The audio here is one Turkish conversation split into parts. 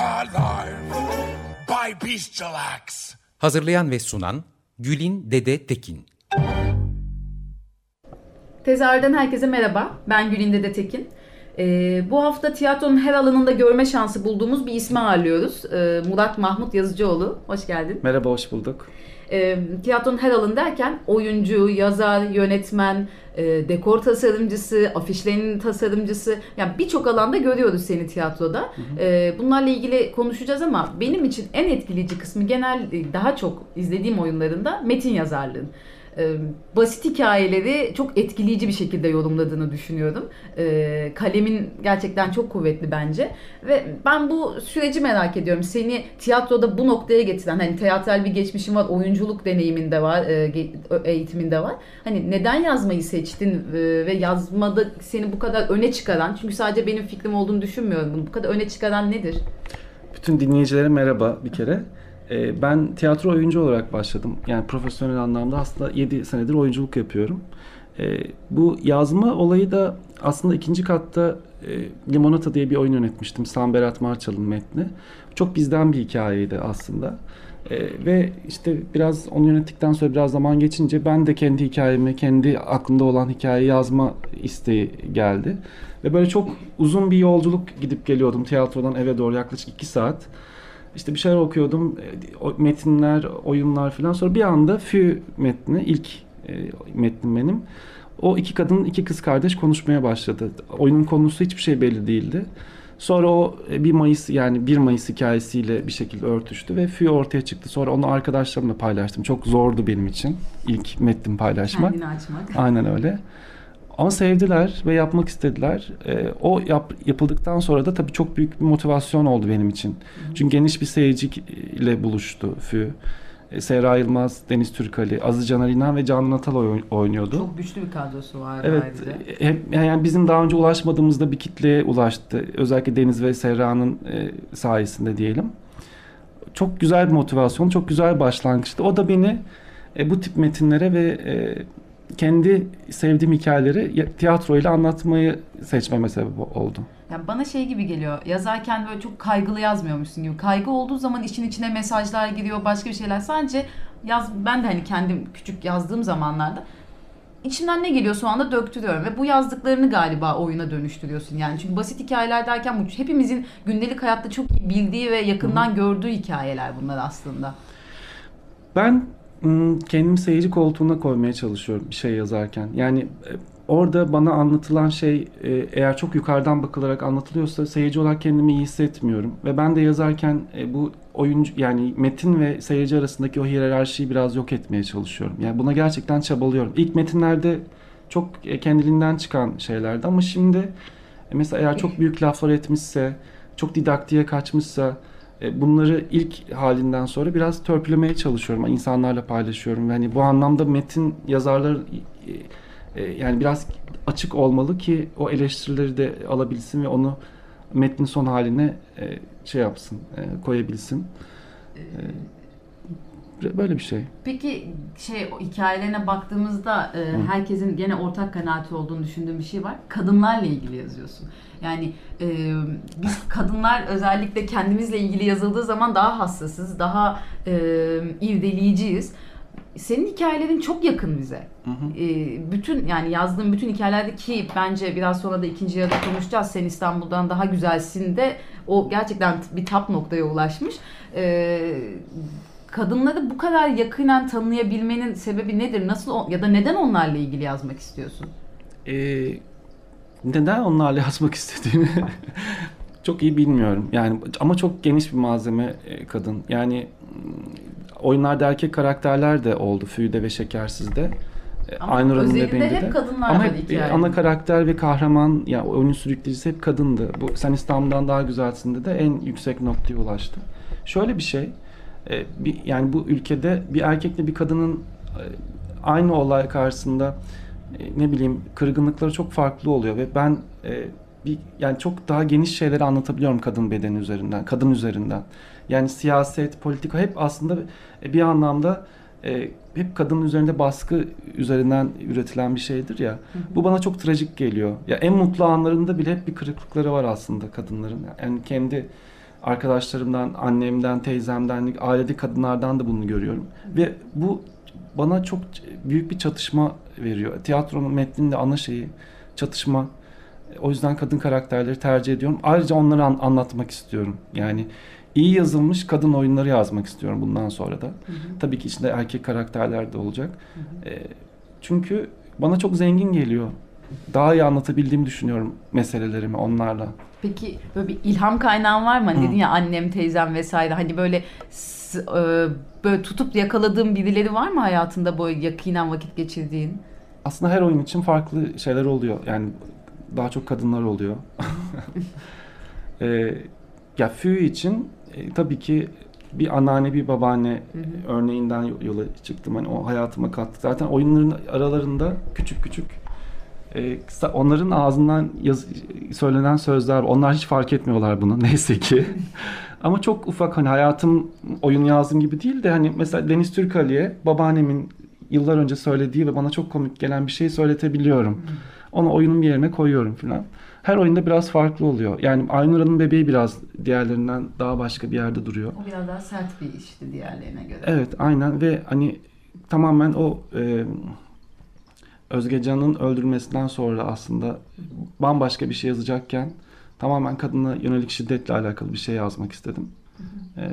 Alive by. Hazırlayan ve sunan Gülin Dede Tekin. Tezahürden herkese merhaba. Ben Gülin Dede Tekin. Ee, bu hafta tiyatronun her alanında görme şansı bulduğumuz bir ismi ağırlıyoruz. Ee, Murat Mahmut Yazıcıoğlu. Hoş geldin. Merhaba, hoş bulduk. Ee, tiyatronun her alanı derken oyuncu, yazar, yönetmen, e, dekor tasarımcısı, afişlerin tasarımcısı. Yani birçok alanda görüyoruz seni tiyatroda. Ee, bunlarla ilgili konuşacağız ama benim için en etkileyici kısmı genel e, daha çok izlediğim oyunlarında metin yazarlığın. Ee, basit hikayeleri çok etkileyici bir şekilde yorumladığını düşünüyorum. Ee, kalemin gerçekten çok kuvvetli bence. Ve ben bu süreci merak ediyorum. Seni tiyatroda bu noktaya getiren, hani teatral bir geçmişin var, oyunculuk deneyimin de var, e, ge- eğitimin de var. Hani neden yazmayı seçtin e, ve yazmada seni bu kadar öne çıkaran, çünkü sadece benim fikrim olduğunu düşünmüyorum bunu. Bu kadar öne çıkaran nedir? Bütün dinleyicilere merhaba bir kere. Ee, Ben tiyatro oyuncu olarak başladım. Yani profesyonel anlamda aslında 7 senedir oyunculuk yapıyorum. Ee, Bu yazma olayı da aslında ikinci katta e, Limonata diye bir oyun yönetmiştim. Sam Berat Marçal'ın metni. Çok bizden bir hikayeydi aslında. Ee, ve işte biraz onu yönettikten sonra biraz zaman geçince ben de kendi hikayemi, kendi aklımda olan hikayeyi yazma isteği geldi. Ve böyle çok uzun bir yolculuk gidip geliyordum tiyatrodan eve doğru yaklaşık 2 saat. İşte bir şeyler okuyordum, e, metinler, oyunlar falan. Sonra bir anda Fü metni, ilk e, metnim benim. O iki kadın, iki kız kardeş konuşmaya başladı. Oyunun konusu hiçbir şey belli değildi. Sonra o e, 1 Mayıs yani 1 Mayıs hikayesiyle bir şekilde örtüştü ve Fü ortaya çıktı. Sonra onu arkadaşlarımla paylaştım. Çok zordu benim için ilk metnin paylaşmak. Kendini açmak. Aynen öyle. Ama sevdiler ve yapmak istediler. Ee, o yap, yapıldıktan sonra da tabii çok büyük bir motivasyon oldu benim için. Çünkü geniş bir seyirciyle buluştu Fü. E, Seyra Yılmaz, Deniz Türkali, Aziz Caner İnan ve Can Natal oy- oynuyordu. Çok güçlü bir kadrosu var Evet, ayrıca. e, hep yani bizim daha önce ulaşmadığımızda bir kitleye ulaştı. Özellikle Deniz ve Seyra'nın e, sayesinde diyelim. Çok güzel bir motivasyon, çok güzel bir başlangıçtı. O da beni e, bu tip metinlere ve e, kendi sevdiğim hikayeleri ya- tiyatro ile anlatmayı seçmeme sebep oldu. Yani bana şey gibi geliyor. Yazarken böyle çok kaygılı yazmıyormuşsun gibi. Kaygı olduğu zaman işin içine mesajlar giriyor, başka bir şeyler. Sadece yaz ben de hani kendim küçük yazdığım zamanlarda içimden ne geliyorsa o anda döktürüyorum ve bu yazdıklarını galiba oyuna dönüştürüyorsun yani. Çünkü basit hikayeler derken bu hepimizin gündelik hayatta çok iyi bildiği ve yakından gördüğü hikayeler bunlar aslında. Ben kendimi seyirci koltuğuna koymaya çalışıyorum bir şey yazarken. Yani e, orada bana anlatılan şey e, eğer çok yukarıdan bakılarak anlatılıyorsa seyirci olarak kendimi iyi hissetmiyorum. Ve ben de yazarken e, bu oyuncu yani metin ve seyirci arasındaki o hiyerarşiyi biraz yok etmeye çalışıyorum. Yani buna gerçekten çabalıyorum. İlk metinlerde çok kendiliğinden çıkan şeylerdi ama şimdi mesela eğer çok büyük laflar etmişse, çok didaktiğe kaçmışsa bunları ilk halinden sonra biraz törpülemeye çalışıyorum. İnsanlarla paylaşıyorum. Yani bu anlamda metin yazarları e, e, yani biraz açık olmalı ki o eleştirileri de alabilsin ve onu metnin son haline e, şey yapsın, e, koyabilsin. Böyle bir şey. Peki şey hikayelerine baktığımızda e, herkesin gene ortak kanaati olduğunu düşündüğüm bir şey var. Kadınlarla ilgili yazıyorsun. Yani e, biz kadınlar özellikle kendimizle ilgili yazıldığı zaman daha hassasız, daha e, irdeleyiciyiz. Senin hikayelerin çok yakın bize. E, bütün yani yazdığım bütün hikayelerde ki bence biraz sonra da ikinci yarıda konuşacağız. Sen İstanbul'dan daha güzelsin de o gerçekten bir tap noktaya ulaşmış. E, kadınları bu kadar yakinen tanıyabilmenin sebebi nedir? Nasıl ya da neden onlarla ilgili yazmak istiyorsun? E, neden onlarla yazmak istediğimi çok iyi bilmiyorum. Yani ama çok geniş bir malzeme e, kadın. Yani mm, oyunlarda erkek karakterler de oldu Füyde ve Şekersiz'de. Ama Aynur'un özelinde bebeğinde hep de. kadınlar Ama var hep e, hikayenin. ana karakter ve kahraman ya oyunun sürükleyicisi hep kadındı. Bu Sen İstanbul'dan Daha Güzelsin'de de en yüksek noktaya ulaştı. Şöyle bir şey. E, bir, yani bu ülkede bir erkekle bir kadının e, aynı olay karşısında e, ne bileyim kırgınlıkları çok farklı oluyor ve ben e, bir yani çok daha geniş şeyleri anlatabiliyorum kadın bedeni üzerinden, kadın üzerinden. Yani siyaset, politika hep aslında e, bir anlamda e, hep kadının üzerinde baskı üzerinden üretilen bir şeydir ya. Bu bana çok trajik geliyor. Ya en mutlu anlarında bile hep bir kırıklıkları var aslında kadınların. Yani kendi arkadaşlarımdan, annemden, teyzemden, ailede kadınlardan da bunu görüyorum. Ve bu bana çok büyük bir çatışma veriyor. Tiyatronun metninde ana şeyi çatışma. O yüzden kadın karakterleri tercih ediyorum. Ayrıca onları an- anlatmak istiyorum. Yani iyi yazılmış kadın oyunları yazmak istiyorum bundan sonra da. Tabii ki içinde erkek karakterler de olacak. Ee, çünkü bana çok zengin geliyor. Daha iyi anlatabildiğimi düşünüyorum meselelerimi onlarla. Peki böyle bir ilham kaynağın var mı? Hani Hı. dedin ya annem, teyzem vesaire. Hani böyle e, böyle tutup yakaladığın birileri var mı hayatında böyle yakinen vakit geçirdiğin? Aslında her oyun için farklı şeyler oluyor. Yani daha çok kadınlar oluyor. Ee, ya Fü için e, tabii ki bir anneanne bir babaanne örneğinden yola çıktım. Hani o hayatıma kattı. Zaten oyunların aralarında küçük küçük e, onların ağzından yaz, söylenen sözler onlar hiç fark etmiyorlar bunu neyse ki. Ama çok ufak hani hayatım oyun yazdım gibi değil de hani mesela Deniz Türkali'ye babaannemin yıllar önce söylediği ve bana çok komik gelen bir şeyi söyletebiliyorum. Onu oyunun bir yerine koyuyorum falan. Her oyunda biraz farklı oluyor. Yani Aynura'nın bebeği biraz diğerlerinden daha başka bir yerde duruyor. O biraz daha sert bir işti diğerlerine göre. Evet aynen ve hani tamamen o e, Özgecan'ın öldürülmesinden sonra aslında bambaşka bir şey yazacakken tamamen kadına yönelik şiddetle alakalı bir şey yazmak istedim. E,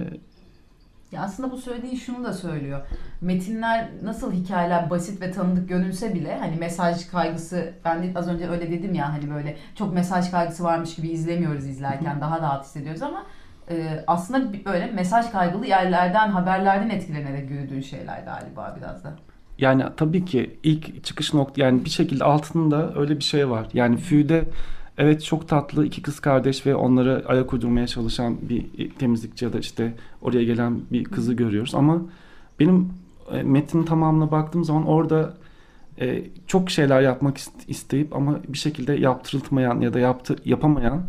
Ya aslında bu söylediğin şunu da söylüyor. Metinler nasıl hikayeler basit ve tanıdık görünse bile hani mesaj kaygısı ben de az önce öyle dedim ya hani böyle çok mesaj kaygısı varmış gibi izlemiyoruz izlerken daha rahat hissediyoruz ama e, aslında böyle mesaj kaygılı yerlerden haberlerden etkilenerek yürüdüğün şeyler galiba biraz da. Yani tabii ki ilk çıkış nokta yani bir şekilde altında öyle bir şey var. Yani Fü'de evet çok tatlı iki kız kardeş ve onları ayak uydurmaya çalışan bir temizlikçi ya da işte oraya gelen bir kızı görüyoruz. Ama benim e, metnin tamamına baktığım zaman orada e, çok şeyler yapmak ist- isteyip ama bir şekilde yaptırılmayan ya da yaptı yapamayan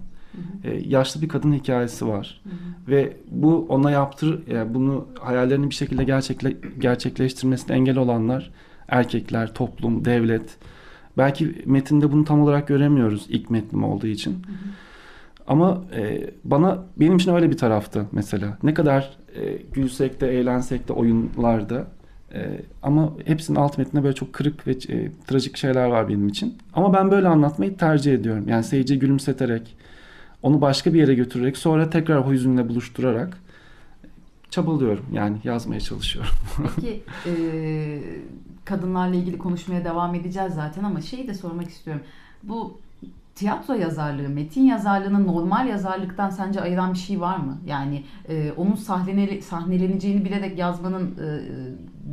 e, yaşlı bir kadın hikayesi var. Ve bu ona yaptır yani bunu hayallerini bir şekilde gerçekle, gerçekleştirmesine engel olanlar erkekler, toplum, devlet. Belki metinde bunu tam olarak göremiyoruz ilk metnim olduğu için. Ama e, bana benim için öyle bir taraftı mesela. Ne kadar e, gülsek de eğlensek de oyunlarda e, ama hepsinin alt metninde böyle çok kırık ve e, trajik şeyler var benim için. Ama ben böyle anlatmayı tercih ediyorum. Yani seyirciyi gülümseterek, onu başka bir yere götürerek sonra tekrar o hüzünle buluşturarak çabalıyorum. Yani yazmaya çalışıyorum. Peki e, kadınlarla ilgili konuşmaya devam edeceğiz zaten ama şeyi de sormak istiyorum. Bu tiyatro yazarlığı, metin yazarlığını normal yazarlıktan sence ayıran bir şey var mı? Yani e, onun sahnele, sahneleneceğini bilerek yazmanın e,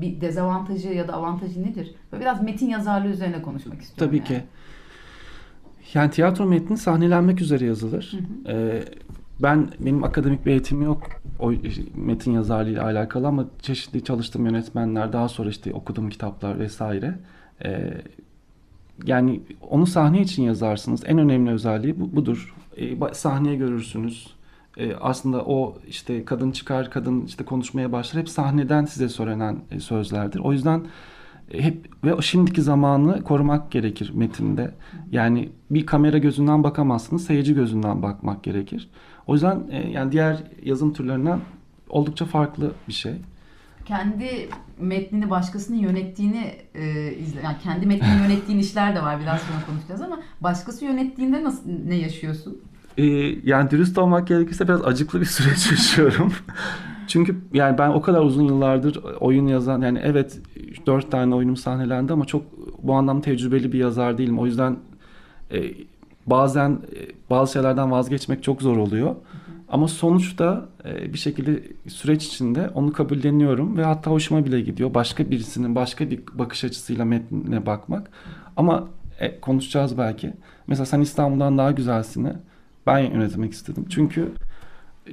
bir dezavantajı ya da avantajı nedir? Böyle biraz metin yazarlığı üzerine konuşmak istiyorum. Tabii yani. ki. Yani tiyatro metni sahnelenmek üzere yazılır. Ee, ben benim akademik bir eğitimim yok o metin yazarlığı ile alakalı ama çeşitli çalıştığım yönetmenler daha sonra işte okuduğum kitaplar vesaire. Ee, yani onu sahne için yazarsınız. En önemli özelliği bu, budur. Ba- sahneye görürsünüz. Ee, aslında o işte kadın çıkar, kadın işte konuşmaya başlar. Hep sahneden size söylenen e, sözlerdir. O yüzden e, hep ve şimdiki zamanı korumak gerekir metinde. Yani bir kamera gözünden bakamazsınız, seyirci gözünden bakmak gerekir. O yüzden e, yani diğer yazım türlerinden oldukça farklı bir şey. Kendi metnini başkasının yönettiğini e, izle, yani kendi metnini yönettiğin işler de var biraz sonra konuşacağız ama başkası yönettiğinde nasıl ne yaşıyorsun? Ee, yani dürüst olmak gerekirse biraz acıklı bir süreç yaşıyorum. Çünkü yani ben o kadar uzun yıllardır oyun yazan yani evet dört tane oyunum sahnelendi ama çok bu anlamda tecrübeli bir yazar değilim. O yüzden e, bazen e, bazı şeylerden vazgeçmek çok zor oluyor. Ama sonuçta e, bir şekilde süreç içinde onu kabulleniyorum ve hatta hoşuma bile gidiyor. Başka birisinin başka bir bakış açısıyla metnine bakmak. Ama e, konuşacağız belki. Mesela sen İstanbul'dan daha güzelsini ben yönetmek istedim. Çünkü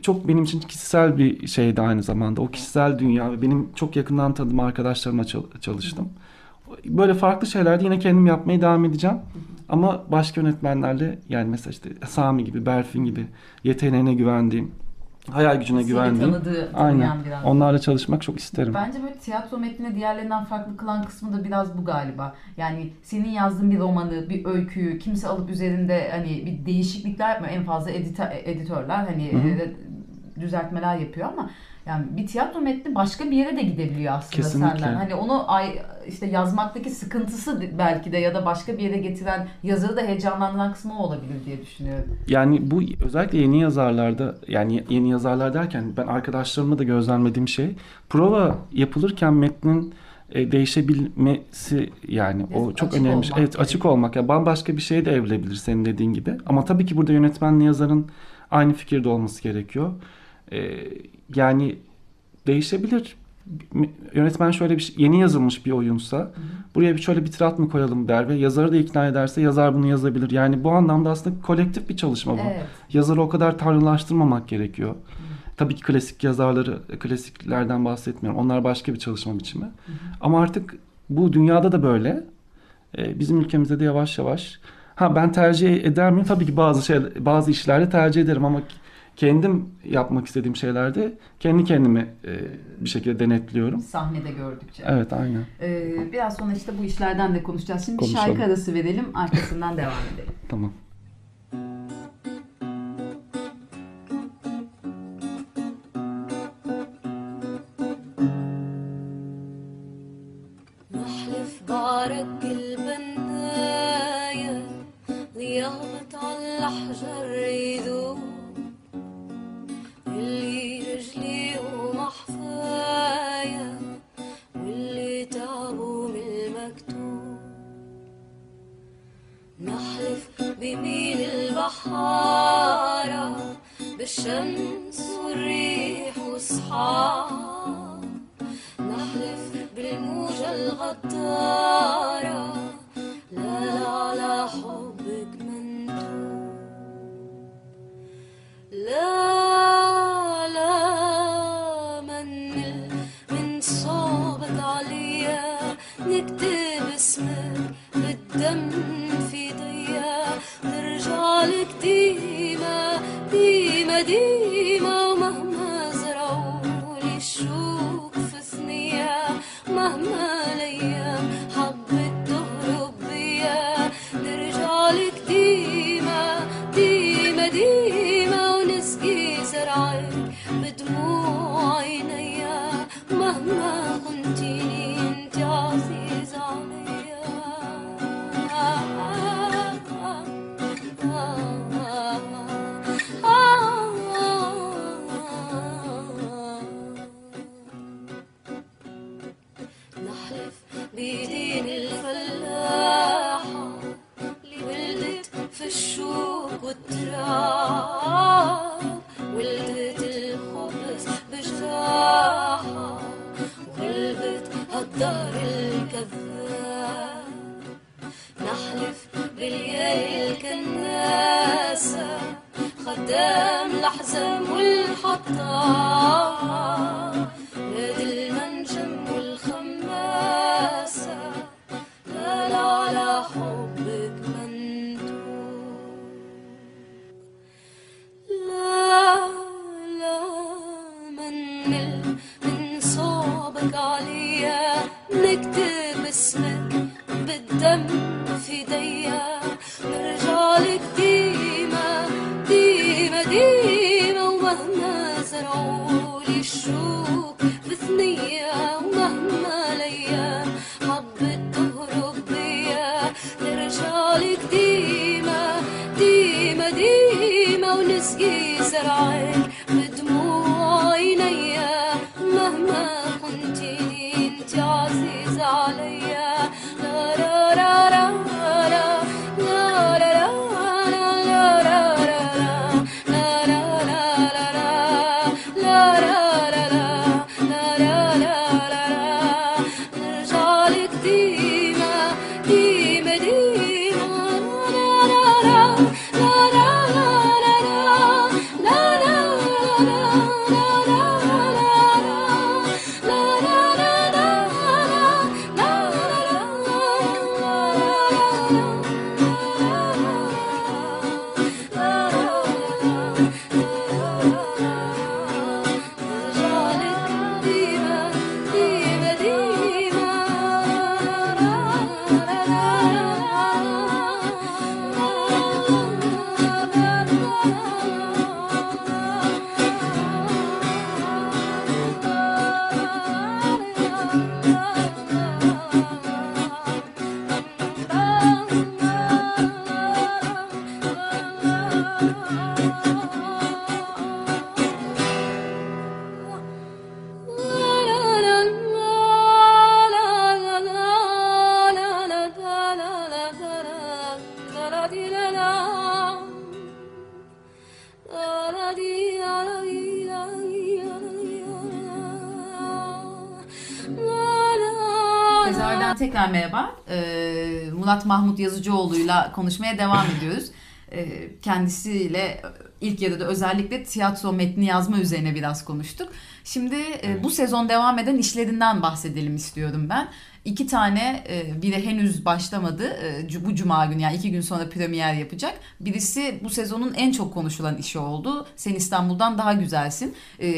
çok benim için kişisel bir şeydi aynı zamanda. O kişisel dünya ve benim çok yakından tanıdığım arkadaşlarımla çalıştım. Böyle farklı şeylerde yine kendim yapmaya devam edeceğim. Ama başka yönetmenlerle yani mesela işte Sami gibi, Berfin gibi yeteneğine güvendiğim, hayal gücüne Seni güvendiğim. tanıdığı, Aynen. biraz. Onlarla çalışmak çok isterim. Bence böyle tiyatro metnini diğerlerinden farklı kılan kısmı da biraz bu galiba. Yani senin yazdığın bir romanı, bir öyküyü kimse alıp üzerinde hani bir değişiklikler yapmıyor. En fazla edita- editörler hani Hı hı. e, düzeltmeler yapıyor ama yani bir tiyatro metni başka bir yere de gidebiliyor aslında Kesinlikle. senden. Hani onu ay işte yazmaktaki sıkıntısı belki de ya da başka bir yere getiren yazarı da heyecanlandıran kısmı o olabilir diye düşünüyorum. Yani bu özellikle yeni yazarlarda yani yeni yazarlar derken ben arkadaşlarımla da gözlemlediğim şey prova yapılırken metnin e, değişebilmesi yani o Biraz çok açık önemli. olmak Evet açık olmak. Ya bambaşka bir şeye de evrilebilir senin dediğin gibi. Ama tabii ki burada yönetmenle yazarın aynı fikirde olması gerekiyor. E, yani değişebilir. Yönetmen şöyle bir şey, yeni yazılmış bir oyunsa buraya bir şöyle bir tirat mı koyalım der ve yazarı da ikna ederse yazar bunu yazabilir. Yani bu anlamda aslında kolektif bir çalışma bu. Evet. Yazarı o kadar tanrılaştırmamak gerekiyor. Tabii ki klasik yazarları, klasiklerden bahsetmiyorum. Onlar başka bir çalışma biçimi. Ama artık bu dünyada da böyle. Ee, bizim ülkemizde de yavaş yavaş. Ha ben tercih eder miyim? Tabii ki bazı şey, bazı işlerde tercih ederim ama kendim yapmak istediğim şeylerde kendi kendime e, bir şekilde denetliyorum. Sahnede gördükçe. Evet aynen. Ee, biraz sonra işte bu işlerden de konuşacağız. Şimdi bir Konuşalım. şarkı arası verelim. Arkasından devam edelim. Tamam. نحلف بعرق نحلف بميل البحارة بالشمس والريح والصحاب نحلف بالموجة الغدارة Murat Mahmut Yazıcıoğlu'yla konuşmaya devam ediyoruz. Ee, kendisiyle ilk yarıda özellikle tiyatro metni yazma üzerine biraz konuştuk. Şimdi e, bu sezon devam eden işlerinden bahsedelim istiyorum ben. İki tane, e, biri henüz başlamadı. E, bu cuma günü yani iki gün sonra premier yapacak. Birisi bu sezonun en çok konuşulan işi oldu. Sen İstanbul'dan daha güzelsin. E,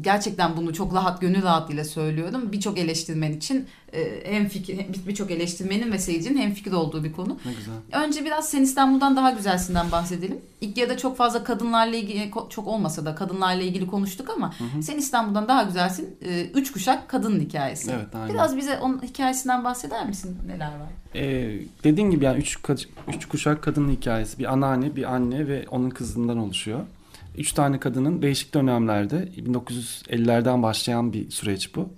gerçekten bunu çok rahat, gönül rahatlığıyla söylüyorum. Birçok eleştirmen için e, hem fikir, birçok eleştirmenin ve seyircinin hem fikir olduğu bir konu. Ne güzel. Önce biraz Sen İstanbul'dan daha güzelsinden bahsedelim. İlk yarıda çok fazla kadınlarla ilgili ko- çok olmasa da kadınlarla ilgili konuştuk ama Sen İstanbul'dan daha güzelsin. e, Üç kuşak kadın hikayesi. Evet, aynen. Biraz bize onun hikayesinden bahseder misin? Neler var? Ee, dediğin gibi yani üç, üç kuşak kadının hikayesi. Bir anneanne, bir anne ve onun kızından oluşuyor. Üç tane kadının değişik dönemlerde 1950'lerden başlayan bir süreç bu.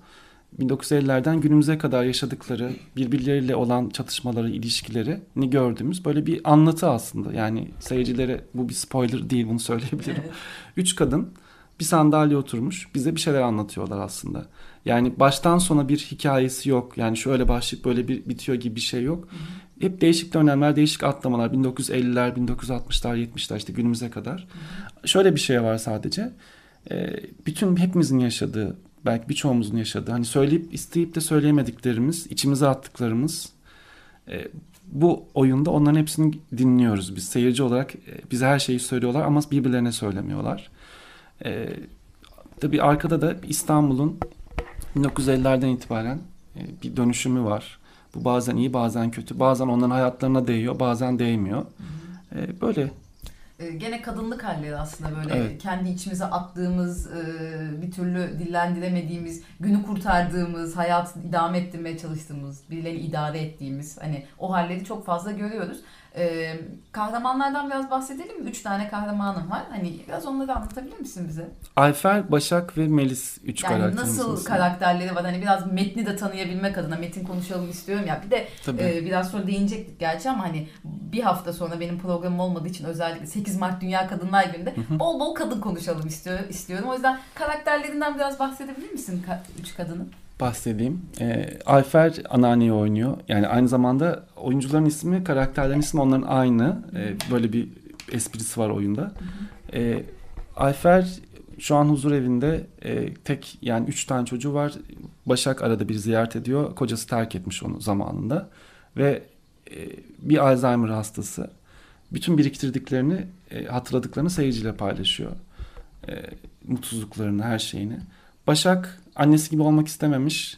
1950'lerden günümüze kadar yaşadıkları, birbirleriyle olan çatışmaları, ilişkilerini gördüğümüz böyle bir anlatı aslında. Yani seyircilere bu bir spoiler değil bunu söyleyebilirim. Üç kadın bir sandalye oturmuş bize bir şeyler anlatıyorlar aslında. Yani baştan sona bir hikayesi yok. Yani şöyle başlayıp böyle bir bitiyor gibi bir şey yok. Hep değişik dönemler, değişik atlamalar. 1950'ler, 1960'lar, 70'ler işte günümüze kadar. Şöyle bir şey var sadece. Ee, bütün hepimizin yaşadığı, belki birçoğumuzun yaşadığı, hani söyleyip isteyip de söyleyemediklerimiz, içimize attıklarımız. e, bu oyunda onların hepsini dinliyoruz biz. Seyirci olarak e, bize her şeyi söylüyorlar ama birbirlerine söylemiyorlar. Ee, tabii arkada da İstanbul'un 1950'lerden itibaren e, bir dönüşümü var. Bu bazen iyi bazen kötü. Bazen onların hayatlarına değiyor bazen değmiyor. Ee, böyle Ee, Gene kadınlık halleri aslında böyle Evet. kendi içimize attığımız, e, bir türlü dillendiremediğimiz, günü kurtardığımız, hayatı idame ettirmeye çalıştığımız, birileri idare ettiğimiz hani o halleri çok fazla görüyoruz. Ee, kahramanlardan biraz bahsedelim mi? Üç tane kahramanım var. Hani biraz onları anlatabilir misin bize? Ayfer, Başak ve Melis üç Yani karakterimiz nasıl aslında. karakterleri var? Hani biraz metni de tanıyabilmek adına metin konuşalım istiyorum ya. Bir de Tabii. e, biraz sonra değinecektik gerçi ama hani bir hafta sonra benim programım olmadığı için özellikle 8 Mart Dünya Kadınlar Günü'nde bol bol kadın konuşalım istiyor, istiyorum. O yüzden karakterlerinden biraz bahsedebilir misin üç kadının? Bahsedeyim. Ee, Ayfer anneanneyi oynuyor. Yani aynı zamanda oyuncuların ismi, karakterlerin ismi onların aynı. Ee, böyle bir esprisi var oyunda. Ee, Ayfer şu an huzur evinde e, tek yani üç tane çocuğu var. Başak arada bir ziyaret ediyor. Kocası terk etmiş onu zamanında. Ve e, bir Alzheimer hastası. Bütün biriktirdiklerini, e, hatırladıklarını seyirciyle paylaşıyor. E, mutsuzluklarını, her şeyini. Başak annesi gibi olmak istememiş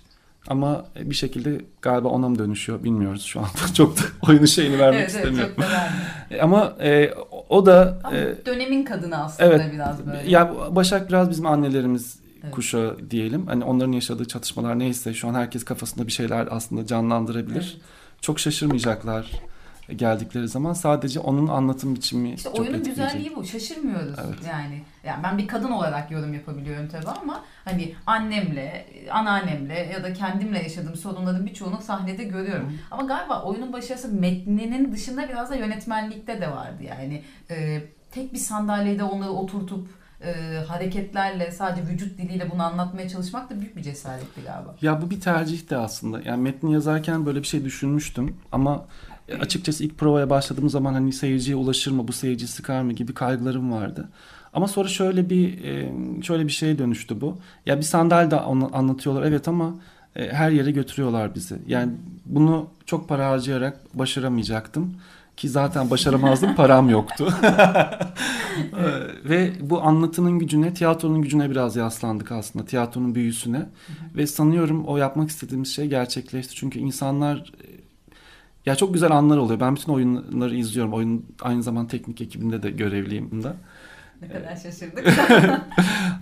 ama bir şekilde galiba ona mı dönüşüyor bilmiyoruz şu anda. Çok da oyunun şeyini vermek istemiyorum. çok da vermiyor. E, Ama e, o da Ama e, dönemin kadını aslında evet biraz böyle. ya Başak biraz bizim annelerimiz Evet. kuşağı diyelim. Hani onların yaşadığı çatışmalar neyse şu an herkes kafasında bir şeyler aslında canlandırabilir. Çok şaşırmayacaklar geldikleri zaman sadece onun anlatım biçimi İşte çok oyunun etkileyecek. güzelliği bu. Şaşırmıyoruz Evet. yani. Yani ben bir kadın olarak yorum yapabiliyorum tabii ama hani annemle, anneannemle ya da kendimle yaşadığım sorunların birçoğunu sahnede görüyorum. Ama galiba oyunun başarısı metninin dışında biraz da yönetmenlikte de vardı yani. Ee, tek bir sandalyede onları oturtup e, hareketlerle sadece vücut diliyle bunu anlatmaya çalışmak da büyük bir cesaretti galiba. Ya bu bir tercih de aslında. Yani metni yazarken böyle bir şey düşünmüştüm ama açıkçası ilk provaya başladığım zaman hani seyirciye ulaşır mı, bu seyirci sıkar mı gibi kaygılarım vardı. Ama sonra şöyle bir e, şöyle bir şeye dönüştü bu. Ya bir sandalye de onu anlatıyorlar evet ama e, her yere götürüyorlar bizi. Yani bunu çok para harcayarak başaramayacaktım ki zaten başaramazdım param yoktu. Ve bu anlatının gücüne, tiyatronun gücüne biraz yaslandık aslında. Tiyatronun büyüsüne. Ve sanıyorum o yapmak istediğimiz şey gerçekleşti. Çünkü insanlar e, ya çok güzel anlar oluyor. Ben bütün oyunları izliyorum. Oyun aynı zamanda teknik ekibinde de görevliyim bunda. Ne kadar şaşırdık.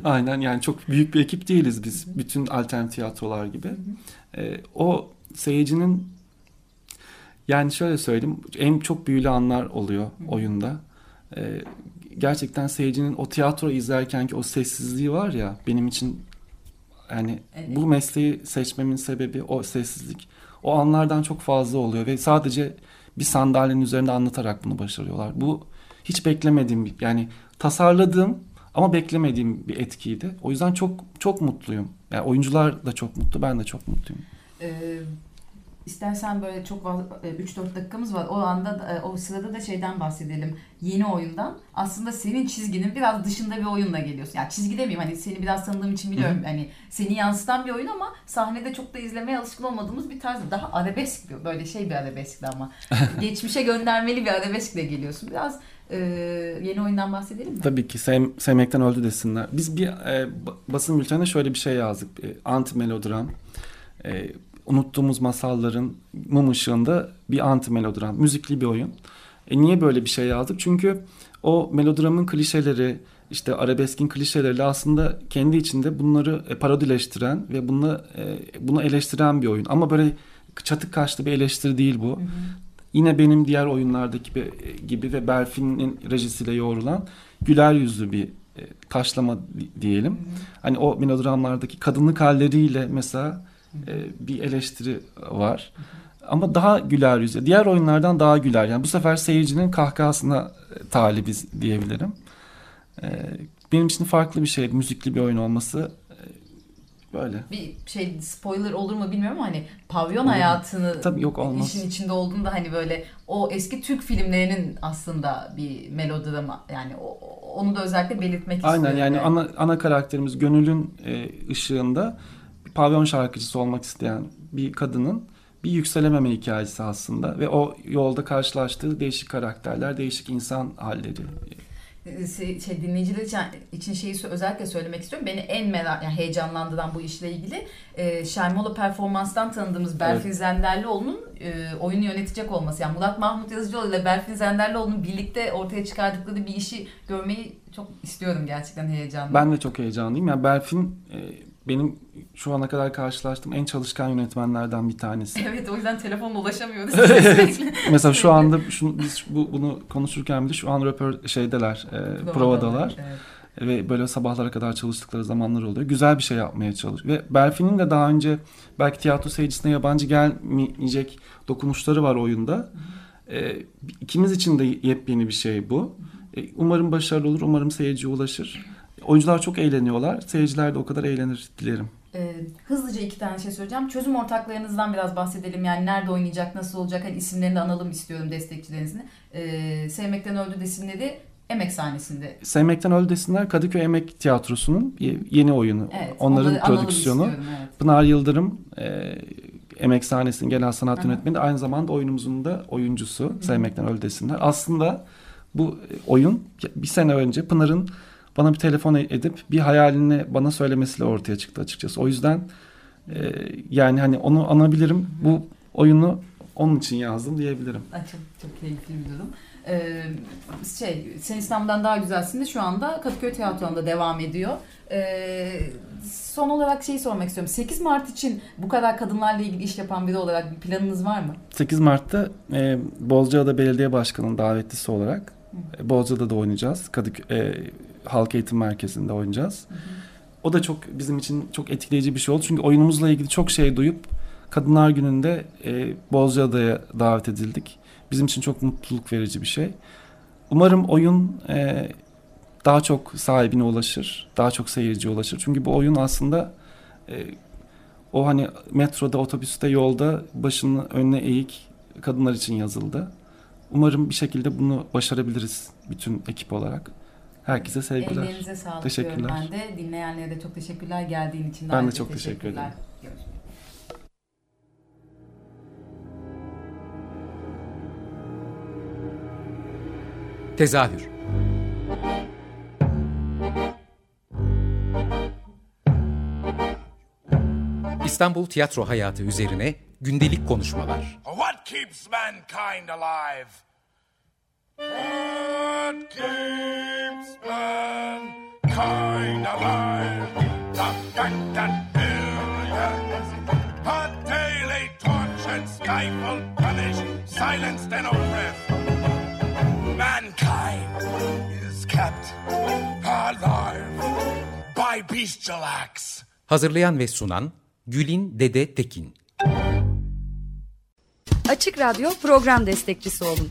Aynen yani çok büyük bir ekip değiliz biz. Bütün alternatif tiyatrolar gibi. Ee, o seyircinin yani şöyle söyleyeyim en çok büyülü anlar oluyor oyunda. Ee, gerçekten seyircinin o tiyatro izlerken ki o sessizliği var ya benim için yani Evet. bu mesleği seçmemin sebebi o sessizlik. O anlardan çok fazla oluyor ve sadece bir sandalyenin üzerinde anlatarak bunu başarıyorlar. Bu hiç beklemediğim bir- yani tasarladığım ama beklemediğim bir etkiydi. O yüzden çok çok mutluyum. Yani oyuncular da çok mutlu, ben de çok mutluyum. Ee, İstersen böyle çok 3-4 dakikamız var. O anda da- e, o sırada da şeyden bahsedelim. Yeni oyundan. Aslında senin çizginin biraz dışında bir oyunla geliyorsun. Yani çizgi demeyeyim hani seni biraz tanıdığım için biliyorum. Hani seni yansıtan bir oyun ama sahnede çok da izlemeye alışkın olmadığımız bir tarz. Daha arabesk bir- böyle şey bir arabeskti ama. Geçmişe göndermeli bir arabeskle geliyorsun. Biraz e, yeni oyundan bahsedelim mi? Tabii ki sev- sevmekten öldü desinler. Biz bir e, ba- basın bültenine şöyle bir şey yazdık. E, anti melodram. E, unuttuğumuz masalların mum ışığında bir anti melodram. Müzikli bir oyun. E, niye böyle bir şey yazdık? Çünkü o melodramın klişeleri, işte arabeskin klişeleriyle aslında kendi içinde bunları e, parodileştiren ve bunu e, bunu eleştiren bir oyun. Ama böyle çatık kaşlı bir eleştiri değil bu. Yine benim diğer oyunlardaki bir- gibi ve Berfin'in rejisiyle yoğrulan güler yüzlü bir e, taşlama di- diyelim. Hani o melodramlardaki kadınlık halleriyle mesela e, bir eleştiri var. Ama daha güler yüzlü. Diğer oyunlardan daha güler. Yani bu sefer seyircinin kahkahasına e, talibiz diyebilirim. E, benim için farklı bir şey. Müzikli bir oyun olması e, böyle. bir şey spoiler olur mu bilmiyorum ama hani pavyon Olur. hayatını Tabii yok, olmaz. işin içinde olduğunda hani böyle o eski Türk filmlerinin aslında bir melodrama yani o, onu da özellikle belirtmek Aynen istiyorum. yani ana, ana karakterimiz Gönül'ün e, ışığında pavyon şarkıcısı olmak isteyen bir kadının bir yükselememe hikayesi aslında ve o yolda karşılaştığı değişik karakterler, değişik insan halleri. Ee, şey, şey, dinleyiciler için, için şeyi özellikle söylemek istiyorum. Beni en merak, yani heyecanlandıran bu işle ilgili e, Şermola performanstan tanıdığımız Berfin Zenderlioğlu'nun e, oyunu yönetecek olması. Yani Murat Mahmut Yazıcıoğlu ile Berfin Zenderlioğlu'nun birlikte ortaya çıkardıkları bir işi görmeyi çok istiyorum gerçekten heyecanlı. Ben de çok heyecanlıyım. Yani Berfin e, benim şu ana kadar karşılaştığım en çalışkan yönetmenlerden bir tanesi. Evet o yüzden telefonla ulaşamıyoruz. Sürekli. Mesela şu anda şunu, biz bu, bunu konuşurken bile şu an röpör şeydeler, e, provadalar. Evet. ve böyle sabahlara kadar çalıştıkları zamanlar oluyor. Güzel bir şey yapmaya çalış. Ve Berfin'in de daha önce belki tiyatro seyircisine yabancı gelmeyecek dokunuşları var oyunda. Ee, ikimiz için de yepyeni bir şey bu. Ee, umarım başarılı olur, umarım seyirciye ulaşır. Oyuncular çok eğleniyorlar, seyirciler de o kadar eğlenir dilerim. Ee, hızlıca iki tane şey söyleyeceğim. Çözüm ortaklarınızdan biraz bahsedelim. Yani nerede oynayacak, nasıl olacak? Hani isimlerini de analım istiyorum destekçilerinizin. Ee, Sevmekten Öldü desinleri Emek sahnesinde. Sevmekten Öldü desinler Kadıköy Emek Tiyatrosu'nun ye- yeni oyunu. Evet, Onların prodüksiyonu. evet. Pınar Yıldırım e, Emek sahnesinin genel sanat Aha. yönetmeni aynı zamanda oyunumuzun da oyuncusu Sevmekten Öl desinler. Aslında bu e, oyun bir sene önce Pınar'ın bana bir telefon edip bir hayalini bana söylemesiyle ortaya çıktı açıkçası. O yüzden e, yani hani onu anabilirim. Bu oyunu onun için yazdım diyebilirim. Çok, çok keyifli bir durum. Ee, şey, Sen İstanbul'dan Daha Güzelsin de şu anda Kadıköy Tiyatro'nda devam ediyor. Ee, son olarak şeyi sormak istiyorum. 8 Mart için bu kadar kadınlarla ilgili iş yapan biri olarak bir planınız var mı? 8 Mart'ta e, Bozcaada Belediye Başkanı'nın davetlisi olarak e, Bozcaada'da oynayacağız. Kadıköy e, Halk Eğitim Merkezi'nde oynayacağız. O da çok bizim için çok etkileyici bir şey oldu. Çünkü oyunumuzla ilgili çok şey duyup Kadınlar Günü'nde e, Bozcaada'ya davet edildik. Bizim için çok mutluluk verici bir şey. Umarım oyun e, daha çok sahibine ulaşır. Daha çok seyirciye ulaşır. Çünkü bu oyun aslında e, o hani metroda, otobüste, yolda başını önüne eğik kadınlar için yazıldı. Umarım bir şekilde bunu başarabiliriz bütün ekip olarak. Herkese sevgiler. Ellerinize sağlık Teşekkürler. diyorum ben de. Dinleyenlere de çok teşekkürler geldiğin için. Ben de çok teşekkür ederim. Görüşmek. Tezahür İstanbul tiyatro hayatı üzerine gündelik konuşmalar. What keeps mankind alive? Hazırlayan ve sunan Gülin Dede Tekin. Açık Radyo program destekçisi olun.